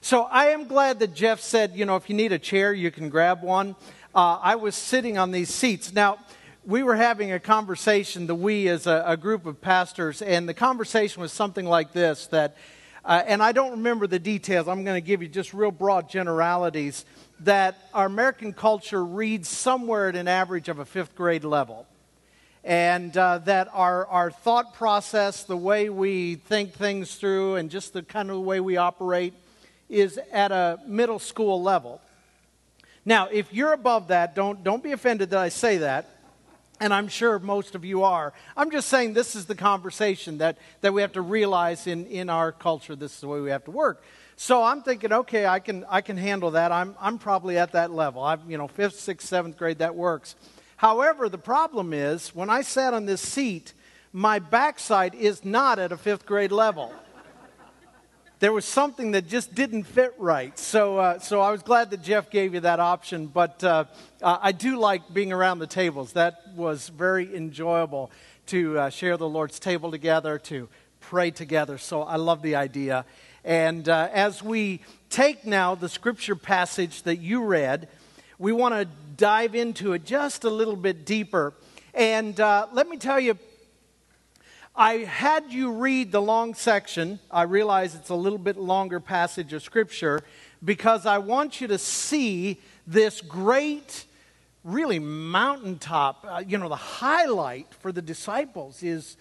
So I am glad that Jeff said, you know, if you need a chair, you can grab one. Uh, I was sitting on these seats. Now, we were having a conversation, the we as a, a group of pastors, and the conversation was something like this that, uh, and I don't remember the details, I'm going to give you just real broad generalities, that our American culture reads somewhere at an average of a fifth grade level. And uh, that our, our thought process, the way we think things through, and just the kind of way we operate is at a middle school level. Now, if you're above that, don't, don't be offended that I say that and I'm sure most of you are. I'm just saying this is the conversation that, that we have to realize in, in our culture. This is the way we have to work. So I'm thinking, okay, I can, I can handle that. I'm, I'm probably at that level. I'm, you know, fifth, sixth, seventh grade, that works. However, the problem is when I sat on this seat, my backside is not at a fifth grade level there was something that just didn't fit right. So, uh, so I was glad that Jeff gave you that option. But uh, uh, I do like being around the tables. That was very enjoyable to uh, share the Lord's table together, to pray together. So I love the idea. And uh, as we take now the scripture passage that you read, we want to dive into it just a little bit deeper. And uh, let me tell you, I had you read the long section. I realize it's a little bit longer passage of Scripture because I want you to see this great, really mountaintop, uh, you know, the highlight for the disciples is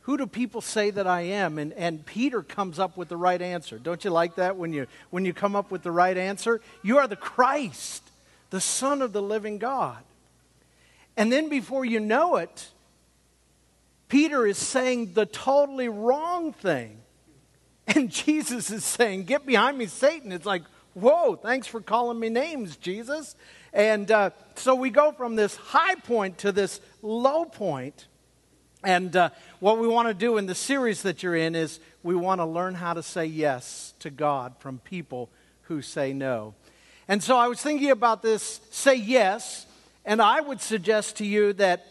who do people say that I am? And, and Peter comes up with the right answer. Don't you like that when you, when you come up with the right answer? You are the Christ, the Son of the living God. And then before you know it, Peter is saying the totally wrong thing. And Jesus is saying, Get behind me, Satan. It's like, Whoa, thanks for calling me names, Jesus. And uh, so we go from this high point to this low point. And uh, what we want to do in the series that you're in is we want to learn how to say yes to God from people who say no. And so I was thinking about this say yes, and I would suggest to you that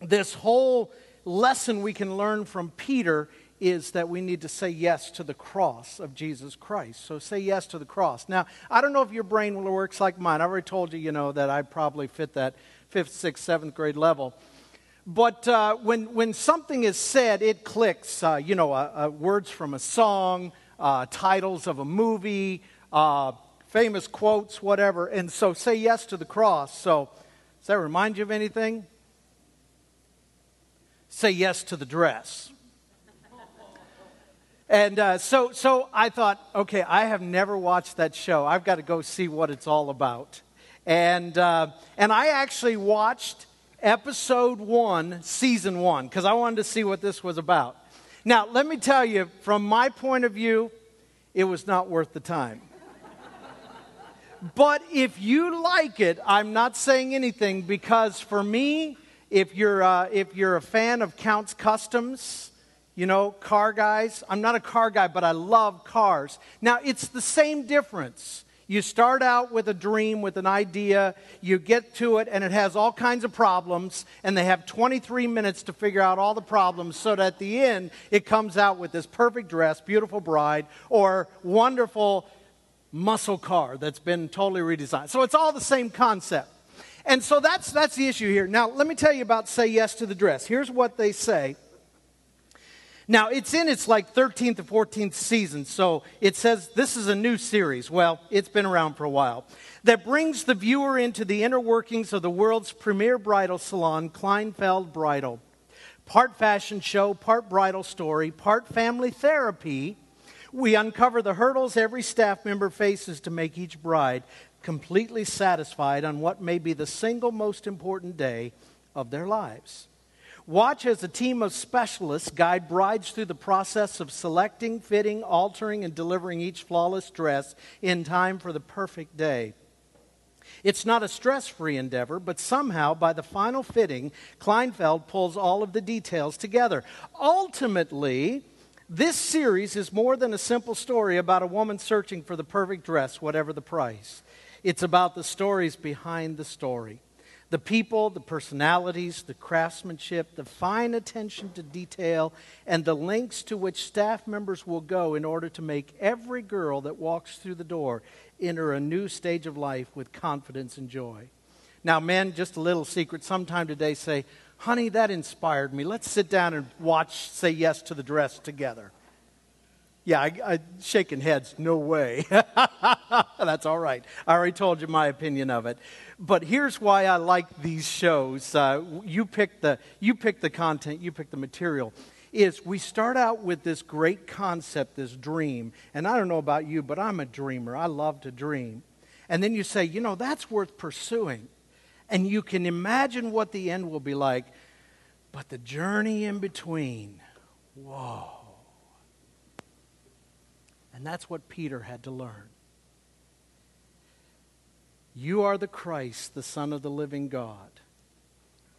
this whole lesson we can learn from Peter is that we need to say yes to the cross of Jesus Christ. So say yes to the cross. Now, I don't know if your brain works like mine. I already told you, you know, that I probably fit that fifth, sixth, seventh grade level. But uh, when, when something is said, it clicks. Uh, you know, uh, uh words from a song, uh, titles of a movie, uh, famous quotes, whatever. And so say yes to the cross. So, does that remind you of anything? Say yes to the dress. And uh, so, so I thought, okay, I have never watched that show. I've got to go see what it's all about. And, uh, and I actually watched episode one, season one, because I wanted to see what this was about. Now, let me tell you, from my point of view, it was not worth the time. but if you like it, I'm not saying anything because for me, if you're, uh, if you're a fan of Count's Kustoms, you know, car guys, I'm not a car guy, but I love cars. Now, it's the same difference. You start out with a dream, with an idea, you get to it, and it has all kinds of problems, and they have 23 minutes to figure out all the problems so that at the end it comes out with this perfect dress, beautiful bride, or wonderful muscle car that's been totally redesigned. So it's all the same concept. And so that's, that's the issue here. Now, let me tell you about Say Yes to the Dress. Here's what they say. Now, it's in its like 13th or 14th season, so it says this is a new series. Well, it's been around for a while. That brings the viewer into the inner workings of the world's premier bridal salon, Kleinfeld Bridal. Part fashion show, part bridal story, part family therapy. We uncover the hurdles every staff member faces to make each bride completely satisfied on what may be the single most important day of their lives. Watch as a team of specialists guide brides through the process of selecting, fitting, altering, and delivering each flawless dress in time for the perfect day. It's not a stress free endeavor, but somehow, by the final fitting, Kleinfeld pulls all of the details together. Ultimately, this series is more than a simple story about a woman searching for the perfect dress, whatever the price. It's about the stories behind the story. The people, the personalities, the craftsmanship, the fine attention to detail, and the lengths to which staff members will go in order to make every girl that walks through the door enter a new stage of life with confidence and joy. Now, men, just a little secret, sometime today say, Honey, that inspired me. Let's sit down and watch Say Yes to the Dress together. Yeah, I, I shaking heads. No way. That's all right. I already told you my opinion of it. But here's why I like these shows. Uh, you pick the you pick the content. You pick the material. Is we start out with this great concept, this dream, and I don't know about you, but I'm a dreamer. I love to dream. And then you say, you know, that's worth pursuing, and you can imagine what the end will be like. But the journey in between, whoa. And that's what Peter had to learn. You are the Christ, the Son of the living God.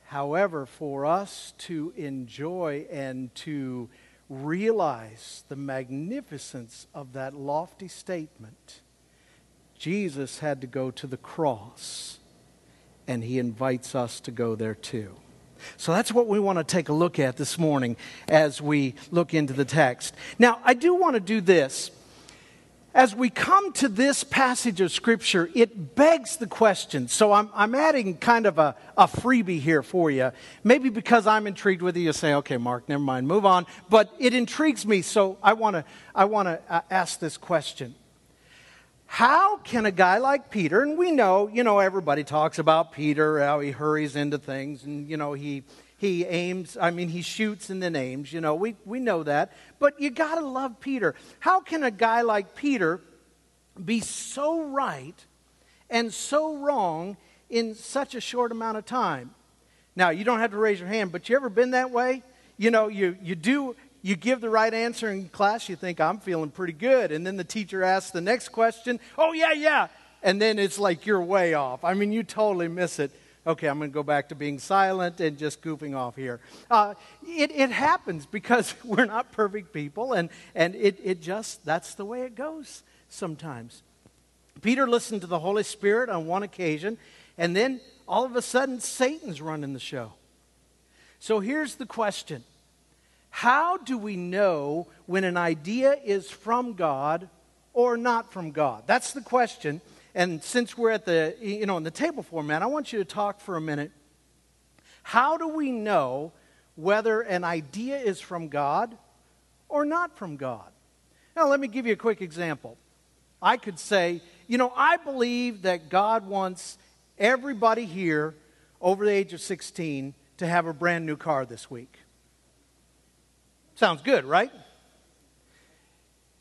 However, for us to enjoy and to realize the magnificence of that lofty statement, Jesus had to go to the cross, and he invites us to go there too. So that's what we want to take a look at this morning as we look into the text. Now, I do want to do this as we come to this passage of Scripture, it begs the question. So I'm, I'm adding kind of a, a freebie here for you. Maybe because I'm intrigued with you, you say, okay, Mark, never mind, move on. But it intrigues me, so I want to I wanna uh, ask this question. How can a guy like Peter, and we know, you know, everybody talks about Peter, how he hurries into things, and, you know, he he aims, I mean, he shoots and then aims, you know, we, we know that. But you got to love Peter. How can a guy like Peter be so right and so wrong in such a short amount of time? Now, you don't have to raise your hand, but you ever been that way? You know, you, you do, you give the right answer in class, you think, I'm feeling pretty good. And then the teacher asks the next question, oh, yeah, yeah. And then it's like you're way off. I mean, you totally miss it okay, I'm going to go back to being silent and just goofing off here. Uh, it, it happens because we're not perfect people, and, and it, it just, that's the way it goes sometimes. Peter listened to the Holy Spirit on one occasion, and then all of a sudden, Satan's running the show. So here's the question How do we know when an idea is from God or not from God? That's the question. And since we're at the, you know, in the table format, I want you to talk for a minute. How do we know whether an idea is from God or not from God? Now, let me give you a quick example. I could say, you know, I believe that God wants everybody here over the age of 16 to have a brand new car this week. Sounds good, right?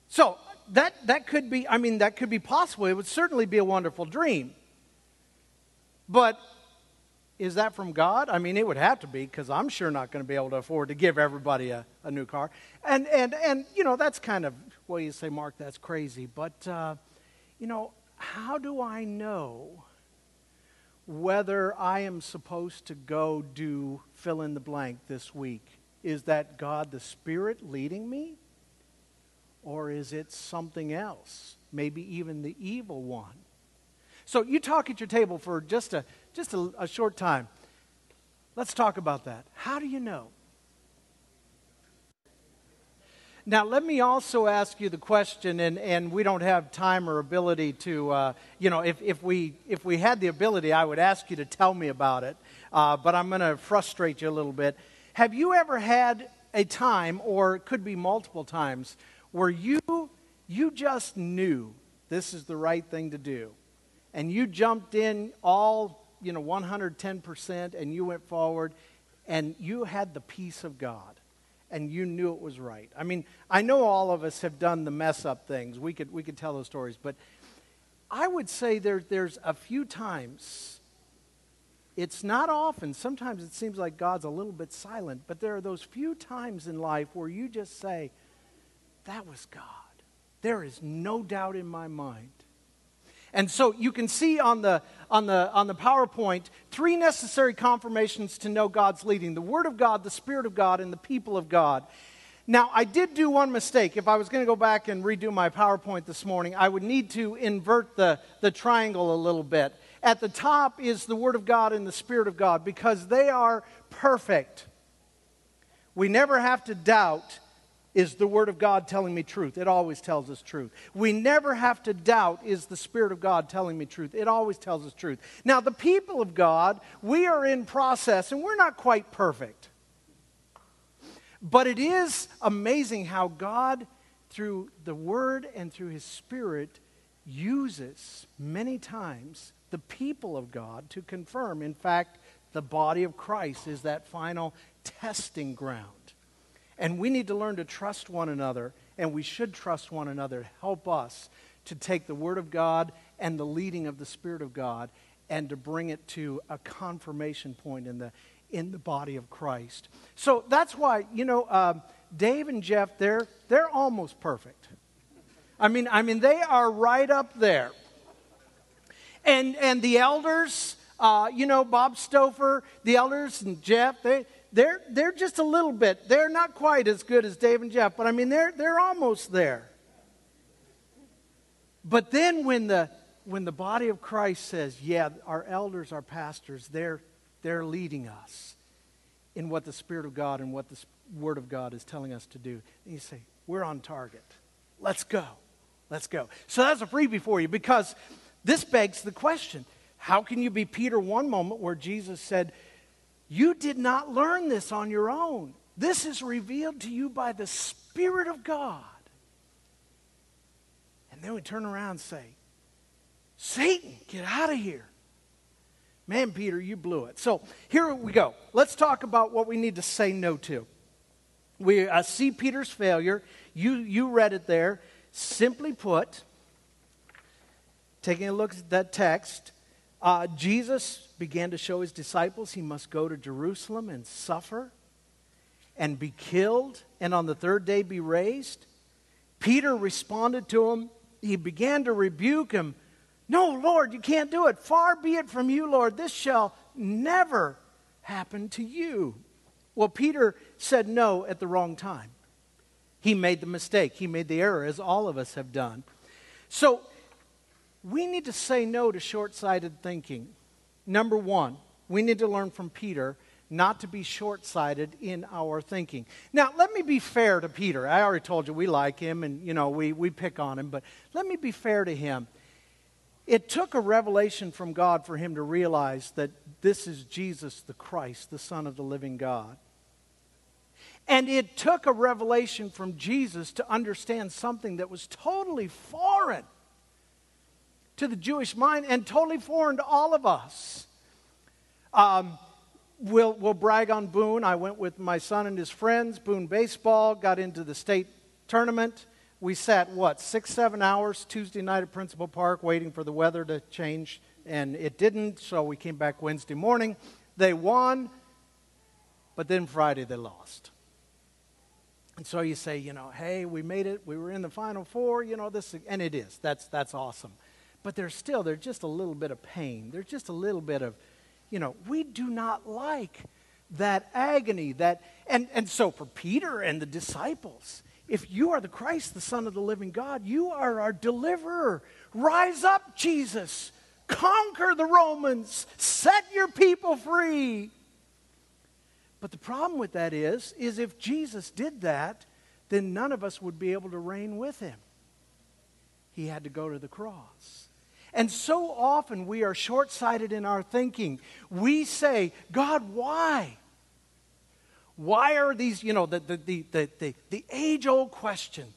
So that, that could be, I mean, that could be possible. It would certainly be a wonderful dream. But is that from God? I mean, it would have to be because I'm sure not going to be able to afford to give everybody a, a new car. And, and, and, you know, that's kind of, well, you say, Mark, that's crazy. But, uh, you know, how do I know whether I am supposed to go do fill in the blank this week? Is that God the Spirit leading me? Or is it something else? Maybe even the evil one. So you talk at your table for just a, just a, a short time. Let's talk about that. How do you know? Now, let me also ask you the question, and, and we don't have time or ability to, uh, you know, if, if, we, if we had the ability, I would ask you to tell me about it, uh, but I'm going to frustrate you a little bit. Have you ever had a time, or it could be multiple times, where you, you just knew this is the right thing to do. And you jumped in all, you know, 110% and you went forward and you had the peace of God and you knew it was right. I mean, I know all of us have done the mess up things. We could, we could tell those stories, but I would say there, there's a few times, it's not often, sometimes it seems like God's a little bit silent, but there are those few times in life where you just say, that was God. There is no doubt in my mind. And so you can see on the, on, the, on the PowerPoint three necessary confirmations to know God's leading the Word of God, the Spirit of God, and the people of God. Now, I did do one mistake. If I was going to go back and redo my PowerPoint this morning, I would need to invert the, the triangle a little bit. at the top is the Word of God and the Spirit of God because they are perfect. We never have to doubt is the Word of God telling me truth? It always tells us truth. We never have to doubt is the Spirit of God telling me truth? It always tells us truth. Now, the people of God, we are in process and we're not quite perfect. But it is amazing how God, through the Word and through His Spirit, uses many times the people of God to confirm. In fact, the body of Christ is that final testing ground. And we need to learn to trust one another, and we should trust one another to help us to take the Word of God and the leading of the Spirit of God and to bring it to a confirmation point in the, in the body of Christ. So that's why, you know, uh, Dave and Jeff, they're, they're almost perfect. I mean, I mean, they are right up there. And, and the elders, uh, you know, Bob Stouffer, the elders and Jeff, they, they're, they're just a little bit. They're not quite as good as Dave and Jeff, but I mean, they're, they're almost there. But then when the, when the body of Christ says, yeah, our elders, our pastors, they're, they're leading us in what the Spirit of God and what the Word of God is telling us to do, and you say, we're on target. Let's go. Let's go. So that's a freebie for you because this begs the question how can you be Peter one moment where Jesus said, you did not learn this on your own. This is revealed to you by the Spirit of God. And then we turn around and say, Satan, get out of here. Man, Peter, you blew it. So here we go. Let's talk about what we need to say no to. We uh, see Peter's failure. You, you read it there. Simply put, taking a look at that text, uh, Jesus began to show his disciples he must go to Jerusalem and suffer and be killed and on the third day be raised. Peter responded to him. He began to rebuke him. No, Lord, you can't do it. Far be it from you, Lord. This shall never happen to you. Well, Peter said no at the wrong time. He made the mistake. He made the error, as all of us have done. So we need to say no to short sighted thinking. Number one, we need to learn from Peter not to be short sighted in our thinking. Now, let me be fair to Peter. I already told you we like him and, you know, we, we pick on him, but let me be fair to him. It took a revelation from God for him to realize that this is Jesus the Christ, the Son of the living God. And it took a revelation from Jesus to understand something that was totally foreign to the Jewish mind and totally foreign to all of us. Um, we'll, we'll brag on Boone. I went with my son and his friends, Boone Baseball, got into the state tournament. We sat, what, six, seven hours Tuesday night at Principal Park waiting for the weather to change, and it didn't, so we came back Wednesday morning. They won, but then Friday they lost. And so you say, you know, hey, we made it. We were in the Final Four. You know, this, and it is. That's, that's awesome but there's still, there's just a little bit of pain. There's just a little bit of, you know, we do not like that agony, that, and, and so for Peter and the disciples, if you are the Christ, the Son of the living God, you are our deliverer. Rise up, Jesus. Conquer the Romans. Set your people free. But the problem with that is, is if Jesus did that, then none of us would be able to reign with him. He had to go to the cross. And so often we are short sighted in our thinking. We say, God, why? Why are these, you know, the, the, the, the, the, age old question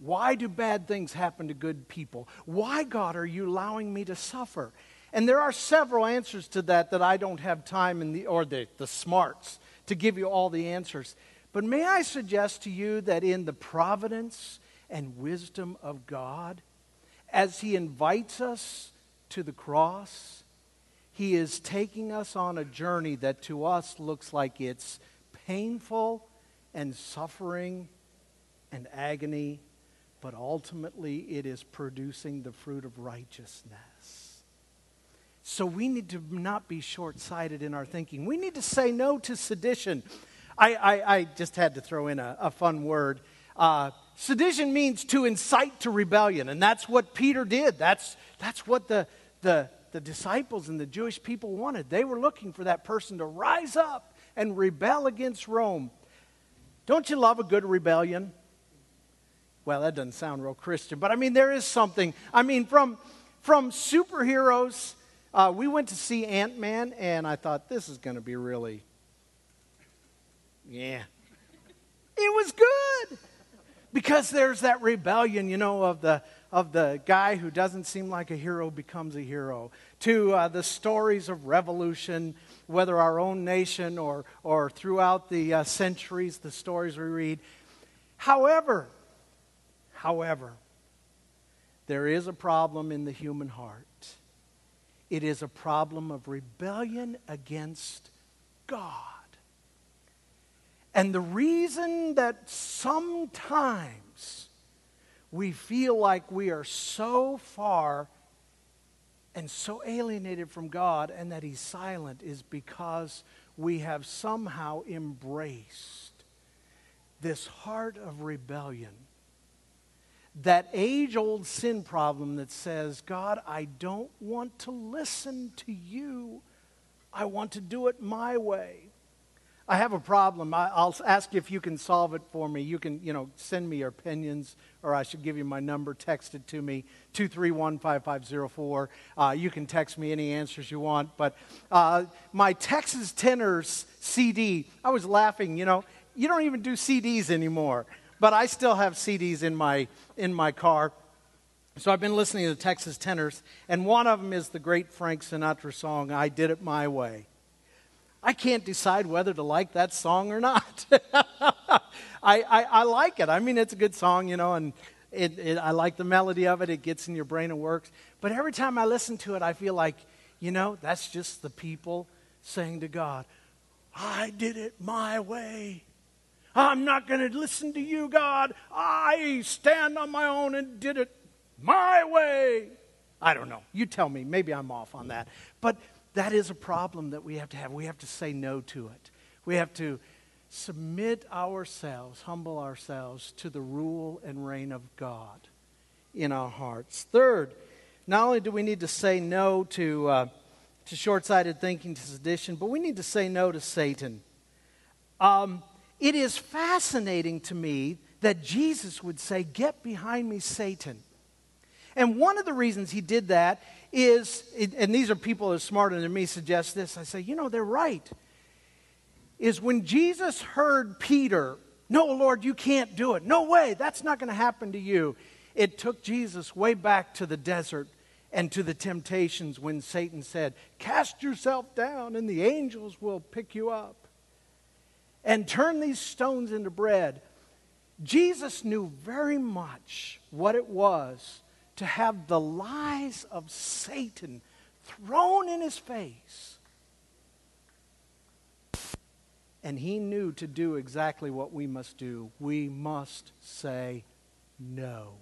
why do bad things happen to good people? Why, God, are you allowing me to suffer? And there are several answers to that that I don't have time in the, or the, the smarts to give you all the answers. But may I suggest to you that in the providence and wisdom of God, as he invites us to the cross, he is taking us on a journey that to us looks like it's painful and suffering and agony, but ultimately it is producing the fruit of righteousness. So we need to not be short sighted in our thinking. We need to say no to sedition. I, I, I just had to throw in a, a fun word. Uh, Sedition means to incite to rebellion, and that's what Peter did. That's, that's what the, the, the disciples and the Jewish people wanted. They were looking for that person to rise up and rebel against Rome. Don't you love a good rebellion? Well, that doesn't sound real Christian, but I mean, there is something. I mean, from, from superheroes, uh, we went to see Ant Man, and I thought, this is going to be really, yeah. Because there's that rebellion, you know, of the of the guy who doesn't seem like a hero becomes a hero, to uh, the stories of revolution, whether our own nation or, or throughout the uh, centuries, the stories we read. However, however, there is a problem in the human heart. It is a problem of rebellion against God. And the reason that sometimes we feel like we are so far and so alienated from God and that He's silent is because we have somehow embraced this heart of rebellion. That age old sin problem that says, God, I don't want to listen to you. I want to do it my way. I have a problem. I, will ask if you can solve it for me. You can, you know, send me your opinions, or I should give you my number. Text it to me, 231-5504. Uh, you can text me any answers you want. But uh, my Texas Tenors CD, I was laughing, you know, you don't even do CDs anymore. But I still have CDs in my, in my car. So I've been listening to Texas Tenors, and one of them is the great Frank Sinatra song, I Did It My Way. I can't decide whether to like that song or not. I, I, I, like it. I mean, it's a good song, you know, and it, it, I like the melody of it. It gets in your brain and works. But every time I listen to it, I feel like, you know, that's just the people saying to God, I did it my way. I'm not going to listen to you, God. I stand on my own and did it my way. I don't know. You tell me. Maybe I'm off on that. But that is a problem that we have to have. We have to say no to it. We have to submit ourselves, humble ourselves to the rule and reign of God in our hearts. Third, not only do we need to say no to, uh, to short sighted thinking, to sedition, but we need to say no to Satan. Um, it is fascinating to me that Jesus would say, Get behind me, Satan. And one of the reasons he did that is, and these are people as smarter than me suggest this, I say, you know, they're right. Is when Jesus heard Peter, no, Lord, you can't do it. No way, that's not going to happen to you. It took Jesus way back to the desert and to the temptations when Satan said, Cast yourself down and the angels will pick you up. And turn these stones into bread. Jesus knew very much what it was to have the lies of Satan thrown in his face. And he knew to do exactly what we must do. We must say no.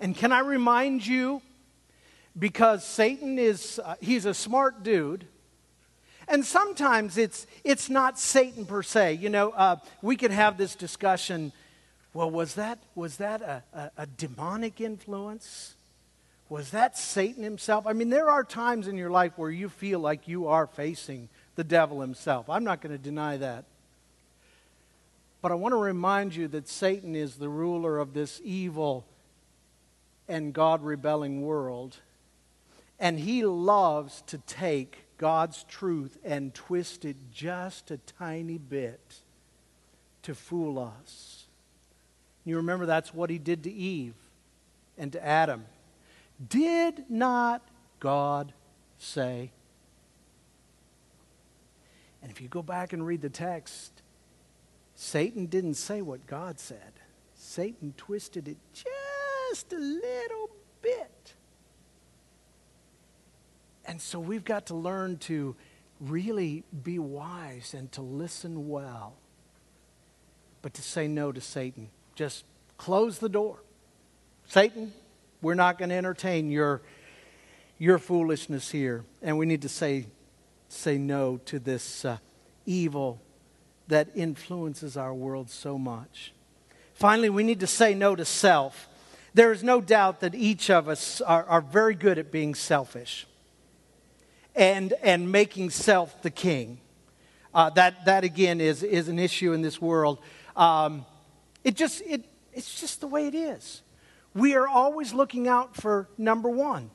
And can I remind you, because Satan is, uh, he's a smart dude. And sometimes it's, it's not Satan per se. You know, uh, we could have this discussion well, was that, was that a, a, a demonic influence? Was that Satan himself? I mean, there are times in your life where you feel like you are facing the devil himself. I'm not going to deny that. But I want to remind you that Satan is the ruler of this evil and God rebelling world. And he loves to take God's truth and twist it just a tiny bit to fool us. You remember that's what he did to Eve and to Adam. Did not God say? And if you go back and read the text, Satan didn't say what God said. Satan twisted it just a little bit. And so we've got to learn to really be wise and to listen well, but to say no to Satan just close the door. Satan, we're not going to entertain your, your foolishness here. And we need to say, say no to this uh, evil that influences our world so much. Finally, we need to say no to self. there is no doubt that each of us are, are very good at being selfish and, and making self the king. Uh, that, that again is, is an issue in this world. Um, it just, it, it's just the way it is. We are always looking out for number one,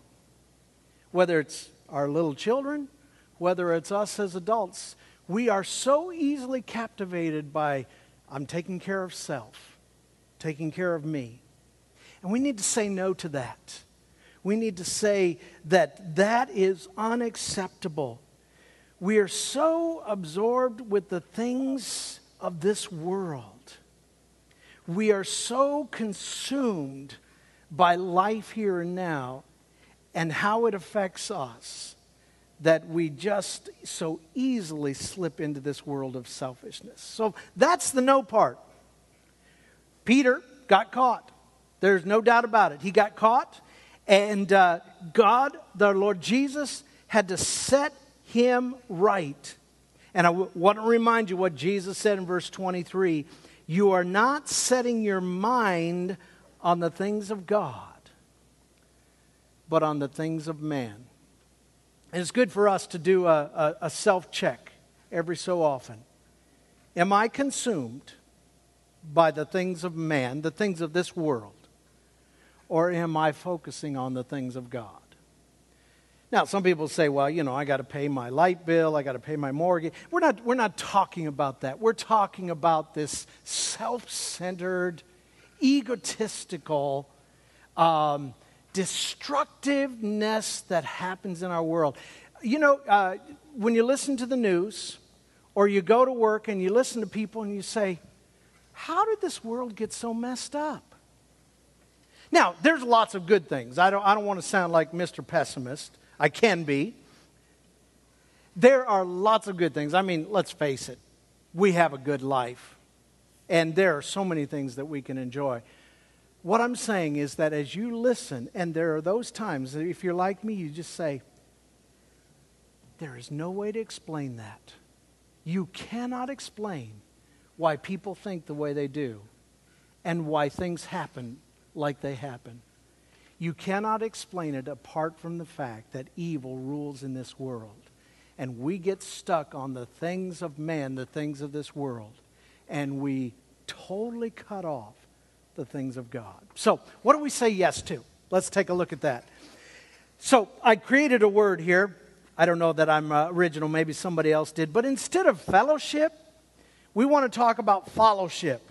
whether it's our little children, whether it's us as adults. We are so easily captivated by, I'm taking care of self, taking care of me. And we need to say no to that. We need to say that that is unacceptable. We are so absorbed with the things of this world. We are so consumed by life here and now and how it affects us that we just so easily slip into this world of selfishness. So that's the no part. Peter got caught. There's no doubt about it. He got caught, and uh, God, the Lord Jesus, had to set him right. And I w- want to remind you what Jesus said in verse 23 You are not setting your mind on the things of God, but on the things of man. And it's good for us to do a, a, a self check every so often. Am I consumed by the things of man, the things of this world, or am I focusing on the things of God? Now, some people say, well, you know, I got to pay my light bill, I got to pay my mortgage. We're not, we're not talking about that. We're talking about this self centered, egotistical, um, destructiveness that happens in our world. You know, uh, when you listen to the news or you go to work and you listen to people and you say, How did this world get so messed up? Now, there's lots of good things. I don't, I don't want to sound like Mr. Pessimist. I can be. There are lots of good things. I mean, let's face it, we have a good life. And there are so many things that we can enjoy. What I'm saying is that as you listen, and there are those times, that if you're like me, you just say, There is no way to explain that. You cannot explain why people think the way they do and why things happen like they happen. You cannot explain it apart from the fact that evil rules in this world. And we get stuck on the things of man, the things of this world and we totally cut off the things of God. So, what do we say yes to? Let's take a look at that. So, I created a word here. I don't know that I'm uh, original, maybe somebody else did. But instead of fellowship, we want to talk about followship.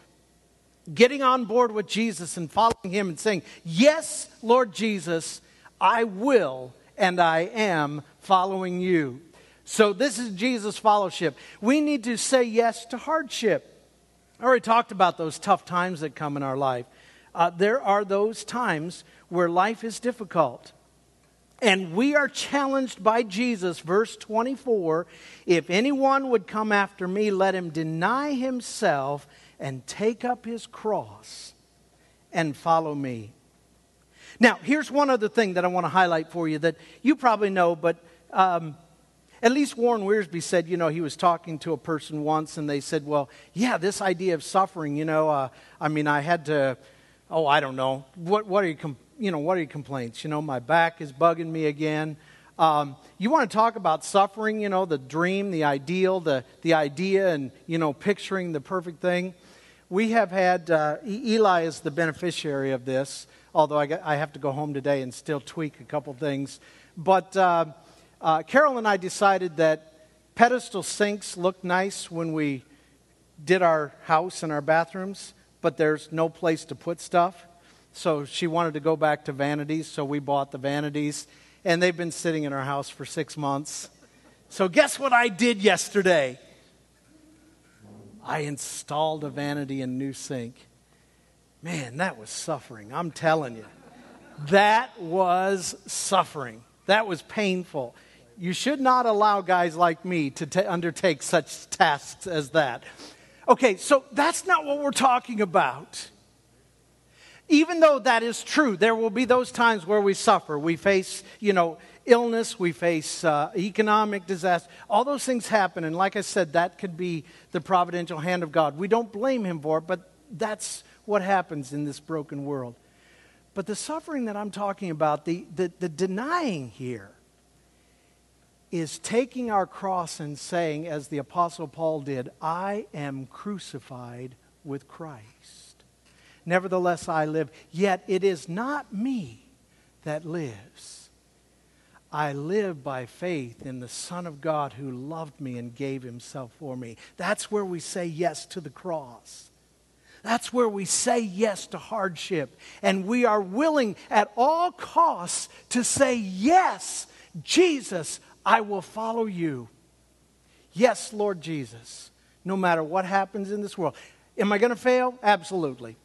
Getting on board with Jesus and following him and saying, Yes, Lord Jesus, I will and I am following you. So, this is Jesus' fellowship. We need to say yes to hardship. I already talked about those tough times that come in our life. Uh, there are those times where life is difficult. And we are challenged by Jesus, verse 24 if anyone would come after me, let him deny himself and take up his cross and follow me. Now, here's one other thing that I want to highlight for you that you probably know, but um, at least Warren Wiersbe said, you know, he was talking to a person once and they said, well, yeah, this idea of suffering, you know, uh, I mean, I had to, oh, I don't know. What, what are you, com- you know, what are your complaints? You know, my back is bugging me again. Um, you want to talk about suffering, you know, the dream, the ideal, the, the idea, and, you know, picturing the perfect thing. We have had, uh, Eli is the beneficiary of this, although I, I have to go home today and still tweak a couple things. But, uh, uh, Carol and I decided that pedestal sinks look nice when we did our house and our bathrooms, but there's no place to put stuff. So she wanted to go back to vanities, so we bought the vanities, and they've been sitting in our house for six months. So, guess what I did yesterday? I installed a vanity and new sink. Man, that was suffering. I'm telling you. That was suffering. That was painful you should not allow guys like me to t- undertake such tasks as that. Okay, so that's not what we're talking about. Even though that is true, there will be those times where we suffer. We face, you know, illness, we face uh, economic disaster. All those things happen. And like I said, that could be the providential hand of God. We don't blame Him for it, but that's what happens in this broken world. But the suffering that I'm talking about, the, the, the denying here, is taking our cross and saying, as the Apostle Paul did, I am crucified with Christ. Nevertheless, I live. Yet it is not me that lives. I live by faith in the Son of God who loved me and gave himself for me. That's where we say yes to the cross. That's where we say yes to hardship. And we are willing at all costs to say, Yes, Jesus, I will follow you. Yes, Lord Jesus, no matter what happens in this world. Am I going to fail? Absolutely.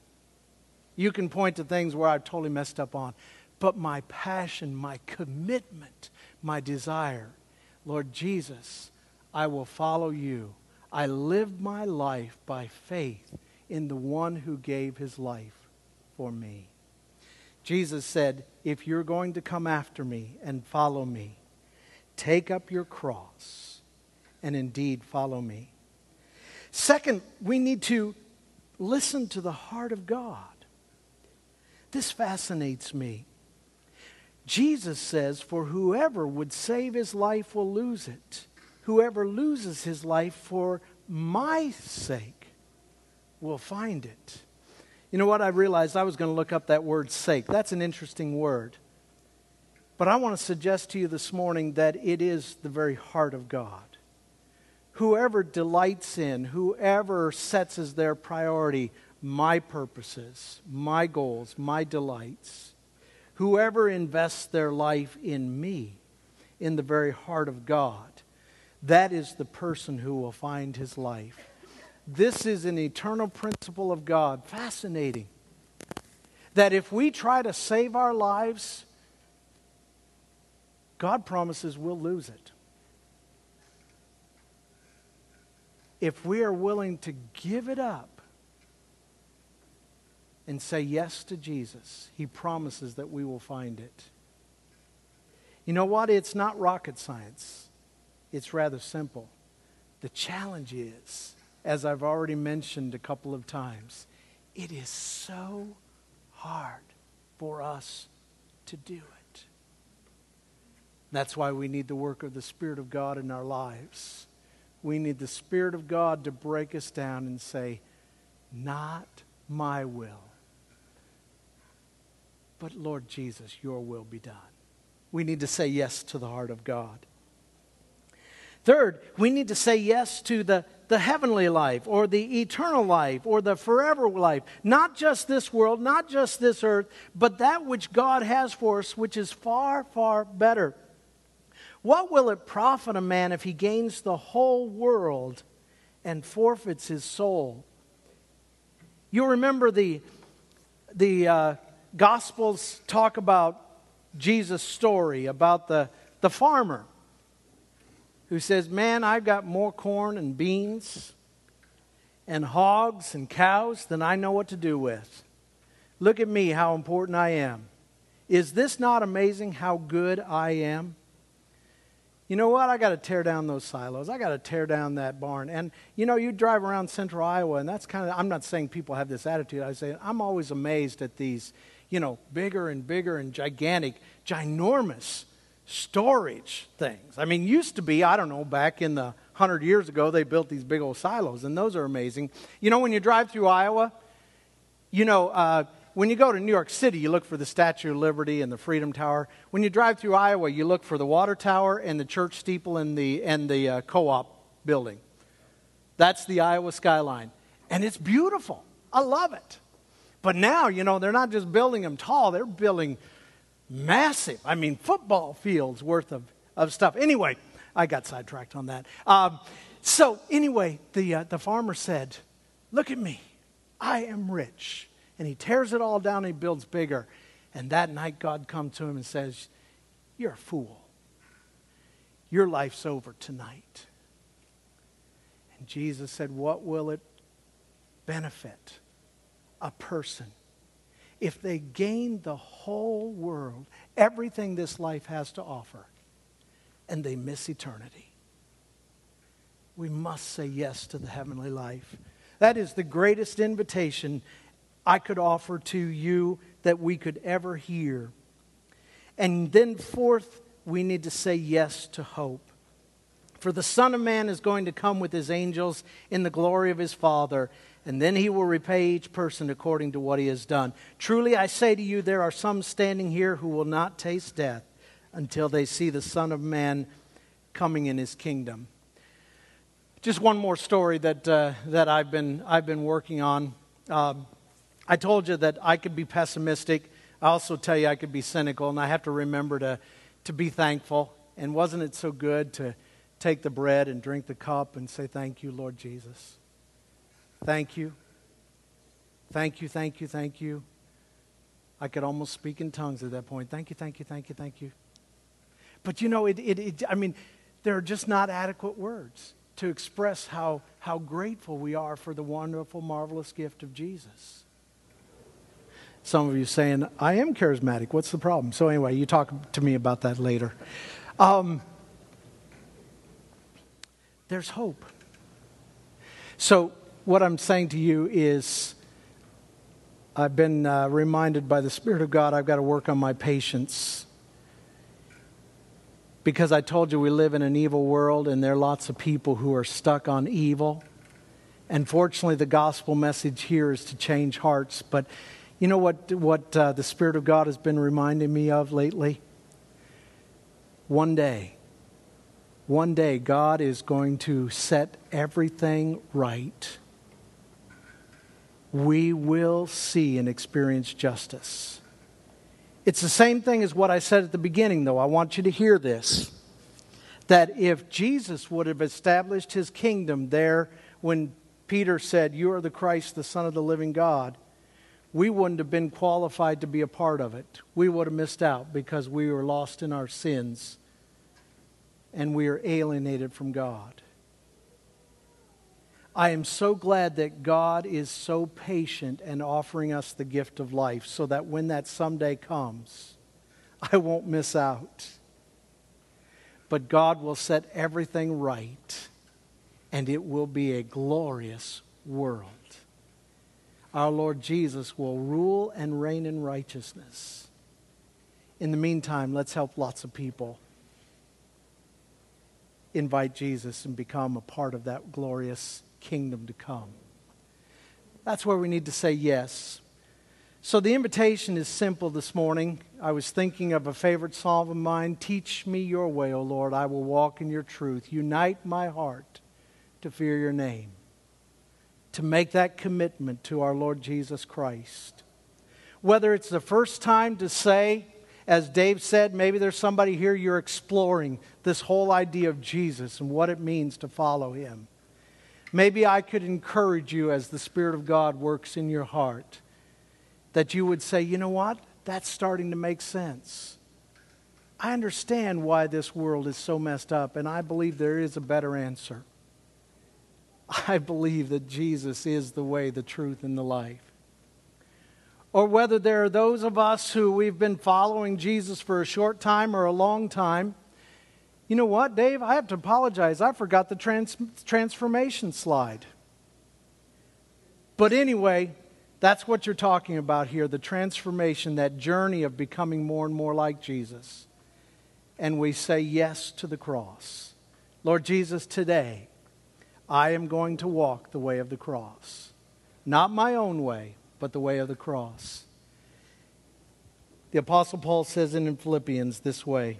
You can point to things where I've totally messed up on. But my passion, my commitment, my desire, Lord Jesus, I will follow you. I live my life by faith in the one who gave his life for me. Jesus said, If you're going to come after me and follow me, take up your cross and indeed follow me. Second, we need to listen to the heart of God. This fascinates me. Jesus says, For whoever would save his life will lose it. Whoever loses his life for my sake will find it. You know what? I realized I was going to look up that word sake. That's an interesting word. But I want to suggest to you this morning that it is the very heart of God. Whoever delights in, whoever sets as their priority my purposes, my goals, my delights, whoever invests their life in me, in the very heart of God, that is the person who will find his life. This is an eternal principle of God. Fascinating. That if we try to save our lives, God promises we'll lose it. If we are willing to give it up and say yes to Jesus, He promises that we will find it. You know what? It's not rocket science, it's rather simple. The challenge is as I've already mentioned a couple of times, it is so hard for us to do it. That's why we need the work of the Spirit of God in our lives. We need the Spirit of God to break us down and say, Not my will, but Lord Jesus, your will be done. We need to say yes to the heart of God. Third, we need to say yes to the the heavenly life or the eternal life or the forever life. Not just this world, not just this earth, but that which God has for us, which is far, far better. What will it profit a man if he gains the whole world and forfeits his soul? You remember the, the uh, Gospels talk about Jesus' story about the, the farmer who says, Man, I've got more corn and beans and hogs and cows than I know what to do with. Look at me, how important I am. Is this not amazing how good I am? You know what? I got to tear down those silos. I got to tear down that barn. And you know, you drive around central Iowa, and that's kind of, I'm not saying people have this attitude. I say, I'm always amazed at these, you know, bigger and bigger and gigantic, ginormous storage things. I mean, used to be, I don't know, back in the 100 years ago, they built these big old silos, and those are amazing. You know, when you drive through Iowa, you know, uh, when you go to New York City, you look for the Statue of Liberty and the Freedom Tower. When you drive through Iowa, you look for the water tower and the church steeple and the, and the uh, co op building. That's the Iowa skyline. And it's beautiful. I love it. But now, you know, they're not just building them tall, they're building massive, I mean, football fields worth of, of stuff. Anyway, I got sidetracked on that. Um, so, anyway, the, uh, the farmer said, Look at me, I am rich. And he tears it all down and he builds bigger. And that night, God comes to him and says, You're a fool. Your life's over tonight. And Jesus said, What will it benefit a person if they gain the whole world, everything this life has to offer, and they miss eternity. We must say yes to the heavenly life. That is the greatest invitation I could offer to you that we could ever hear. And then, fourth, we need to say yes to hope. For the Son of Man is going to come with his angels in the glory of his Father, and then he will repay each person according to what he has done. Truly, I say to you, there are some standing here who will not taste death until they see the Son of Man coming in his kingdom. Just one more story that, uh, that I've, been, I've been working on. Um, I told you that I could be pessimistic. I also tell you I could be cynical, and I have to remember to, to be thankful. And wasn't it so good to take the bread and drink the cup and say, Thank you, Lord Jesus? Thank you. Thank you, thank you, thank you. I could almost speak in tongues at that point. Thank you, thank you, thank you, thank you. But you know, it, it, it I mean, there are just not adequate words to express how, how grateful we are for the wonderful, marvelous gift of Jesus. Some of you saying, I am charismatic. What's the problem? So, anyway, you talk to me about that later. Um, there's hope. So, what I'm saying to you is, I've been uh, reminded by the Spirit of God I've got to work on my patience because I told you we live in an evil world and there are lots of people who are stuck on evil. And fortunately, the gospel message here is to change hearts. But you know what, what uh, the Spirit of God has been reminding me of lately? One day, one day, God is going to set everything right. We will see and experience justice. It's the same thing as what I said at the beginning, though. I want you to hear this. That if Jesus would have established his kingdom there when Peter said, You are the Christ, the Son of the living God, we wouldn't have been qualified to be a part of it. We would have missed out because we were lost in our sins and we are alienated from God. I am so glad that God is so patient and offering us the gift of life so that when that someday comes, I won't miss out. But God will set everything right, and it will be a glorious world. Our Lord Jesus will rule and reign in righteousness. In the meantime, let's help lots of people invite Jesus and become a part of that glorious kingdom to come. That's where we need to say yes. So the invitation is simple this morning. I was thinking of a favorite psalm of mine Teach me your way, O Lord. I will walk in your truth. Unite my heart to fear your name, to make that commitment to our Lord Jesus Christ. Whether it's the first time to say, as Dave said, maybe there's somebody here you're exploring this whole idea of Jesus and what it means to follow him. Maybe I could encourage you as the Spirit of God works in your heart that you would say, you know what? That's starting to make sense. I understand why this world is so messed up, and I believe there is a better answer. I believe that Jesus is the way, the truth, and the life. Or whether there are those of us who we've been following Jesus for a short time or a long time you know what, Dave? I have to apologize. I forgot the trans- transformation slide. But anyway, that's what you're talking about here the transformation, that journey of becoming more and more like Jesus. And we say yes to the cross. Lord Jesus, today I am going to walk the way of the cross. Not my own way, but the way of the cross. The Apostle Paul says it in Philippians this way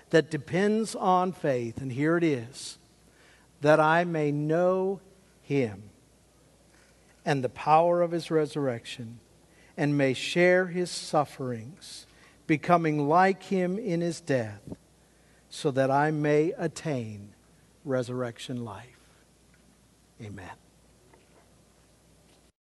that depends on faith. And here it is that I may know him and the power of his resurrection and may share his sufferings, becoming like him in his death, so that I may attain resurrection life. Amen.